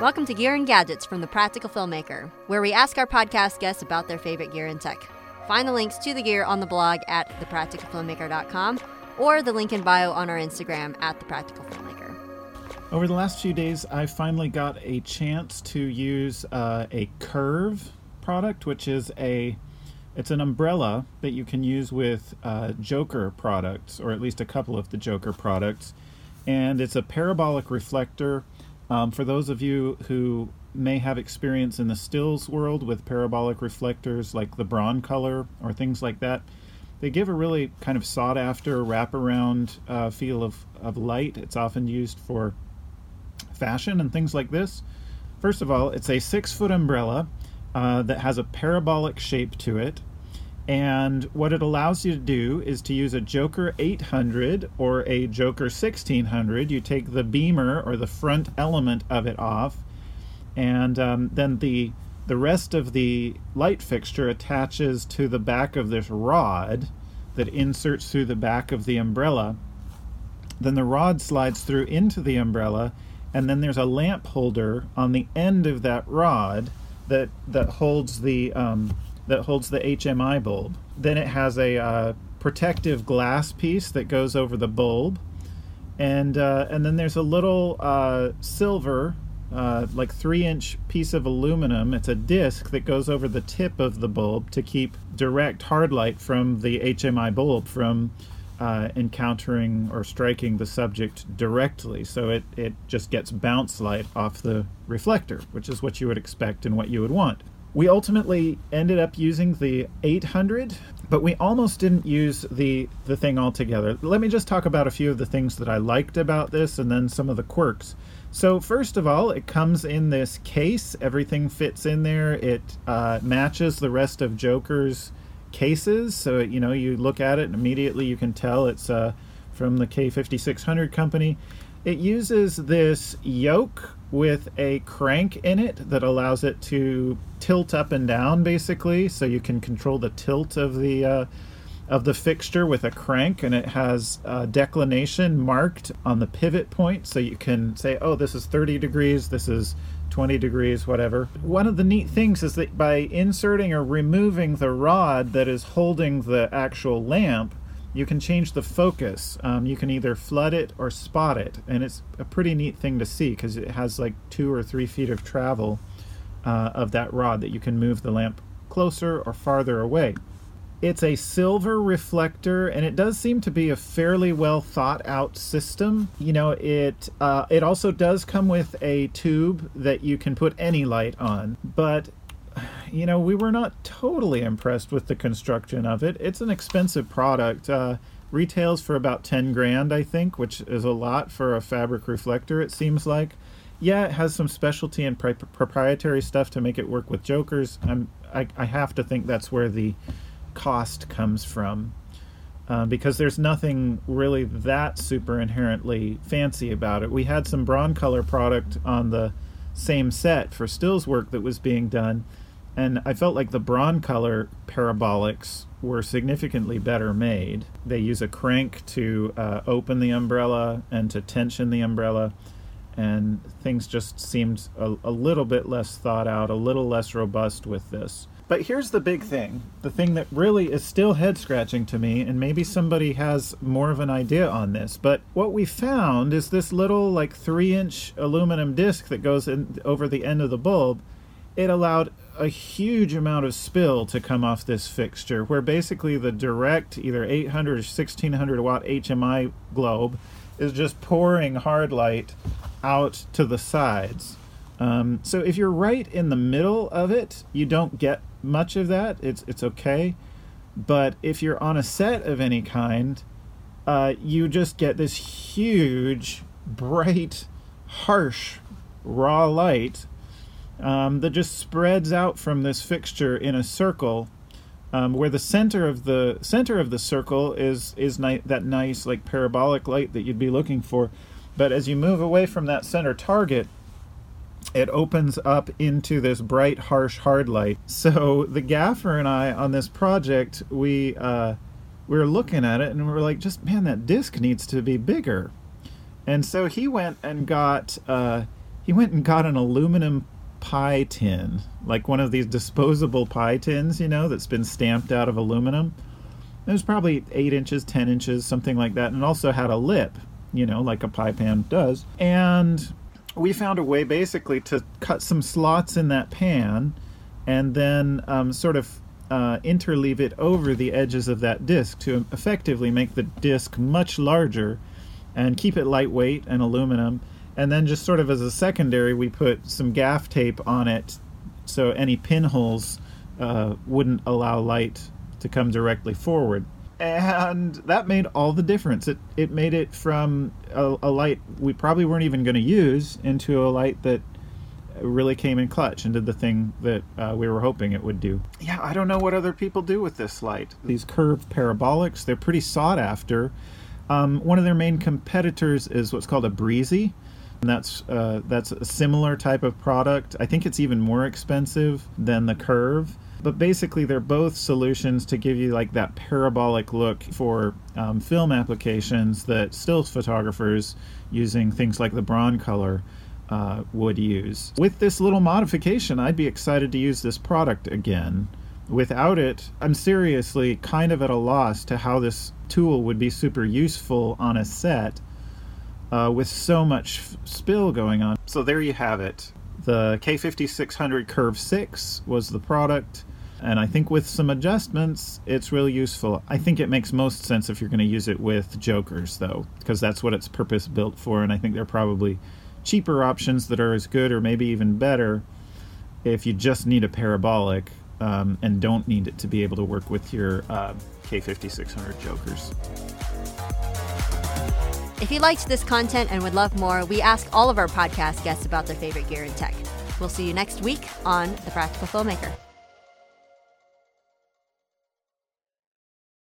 Welcome to Gear and Gadgets from The Practical Filmmaker, where we ask our podcast guests about their favorite gear and tech. Find the links to the gear on the blog at thepracticalfilmmaker.com or the link in bio on our Instagram at thepracticalfilmmaker. Over the last few days, I finally got a chance to use uh, a Kurve product, which is a it's an umbrella that you can use with uh, Joker products, or at least a couple of the Joker products, and it's a parabolic reflector um, for those of you who may have experience in the stills world with parabolic reflectors like the Broncolor or things like that, they give a really kind of sought after wraparound uh, feel of, of light. It's often used for fashion and things like this. First of all, it's a six foot umbrella uh, that has a parabolic shape to it. And what it allows you to do is to use a Joker 800 or a Joker 1600. You take the beamer or the front element of it off, and um, then the the rest of the light fixture attaches to the back of this rod that inserts through the back of the umbrella. Then the rod slides through into the umbrella, and then there's a lamp holder on the end of that rod that that holds the um, that holds the HMI bulb. Then it has a uh, protective glass piece that goes over the bulb, and uh, and then there's a little uh, silver, uh, like three inch piece of aluminum. It's a disc that goes over the tip of the bulb to keep direct hard light from the HMI bulb from uh, encountering or striking the subject directly. So it, it just gets bounce light off the reflector, which is what you would expect and what you would want. We ultimately ended up using the 800, but we almost didn't use the the thing altogether. Let me just talk about a few of the things that I liked about this and then some of the quirks. So first of all, it comes in this case. Everything fits in there. It uh, matches the rest of Joker's cases. So you know, you look at it and immediately you can tell it's uh, from the K5600 company. It uses this yoke with a crank in it that allows it to tilt up and down, basically. So you can control the tilt of the uh, of the fixture with a crank, and it has a declination marked on the pivot point, so you can say, "Oh, this is 30 degrees. This is 20 degrees, whatever. One of the neat things is that by inserting or removing the rod that is holding the actual lamp, you can change the focus. Um, you can either flood it or spot it, and it's a pretty neat thing to see because it has like two or three feet of travel uh, of that rod that you can move the lamp closer or farther away. It's a silver reflector, and it does seem to be a fairly well thought out system. You know, it uh, it also does come with a tube that you can put any light on, but you know, we were not totally impressed with the construction of it. It's an expensive product. Uh, retails for about 10 grand, I think, which is a lot for a fabric reflector, it seems like. Yeah, it has some specialty and pri- proprietary stuff to make it work with jokers. I'm, I, I have to think that's where the cost comes from. Uh, because there's nothing really that super inherently fancy about it. We had some Broncolor product on the same set for stills work that was being done, and I felt like the Broncolor parabolics were significantly better made. They use a crank to uh, open the umbrella and to tension the umbrella, and things just seemed a, a little bit less thought out, a little less robust with this. But here's the big thing the thing that really is still head scratching to me, and maybe somebody has more of an idea on this. But what we found is this little, like, three inch aluminum disc that goes in over the end of the bulb. It allowed a huge amount of spill to come off this fixture, where basically the direct, either 800 or 1600 watt HMI globe is just pouring hard light out to the sides. Um, so if you're right in the middle of it, you don't get much of that. It's it's okay, but if you're on a set of any kind, uh, you just get this huge, bright, harsh, raw light um, that just spreads out from this fixture in a circle, um, where the center of the center of the circle is is ni- that nice like parabolic light that you'd be looking for, but as you move away from that center target, it opens up into this bright, harsh, hard light. So the gaffer and I on this project, we uh, we were looking at it and we were like, just man, that disc needs to be bigger. And so he went and got uh, he went and got an aluminum pie tin, like one of these disposable pie tins, you know, that's been stamped out of aluminum. It was probably eight inches, ten inches, something like that, and also had a lip, you know, like a pie pan does. And we found a way basically to cut some slots in that pan and then um, sort of uh, interleave it over the edges of that disc to effectively make the disc much larger and keep it lightweight and aluminum. And then, just sort of as a secondary, we put some gaff tape on it so any pinholes uh, wouldn't allow light to come directly forward. And that made all the difference. It, it made it from a, a light we probably weren't even going to use into a light that really came in clutch and did the thing that uh, we were hoping it would do. Yeah, I don't know what other people do with this light. These curved parabolics, they're pretty sought after. Um, one of their main competitors is what's called a Briese. And that's uh, that's a similar type of product. I think it's even more expensive than the Kurve, but basically they're both solutions to give you like that parabolic look for um, film applications that still photographers using things like the Broncolor uh, would use. With this little modification, I'd be excited to use this product again. Without it, I'm seriously kind of at a loss to how this tool would be super useful on a set uh, with so much f- spill going on. So there you have it. The K5600 Kurve 6 was the product, and I think with some adjustments, it's really useful. I think it makes most sense if you're going to use it with jokers, though, because that's what it's purpose built for, and I think they're probably cheaper options that are as good or maybe even better if you just need a parabolic um, and don't need it to be able to work with your uh, K5600 Jokers. If you liked this content and would love more, we ask all of our podcast guests about their favorite gear and tech. We'll see you next week on The Practical Filmmaker.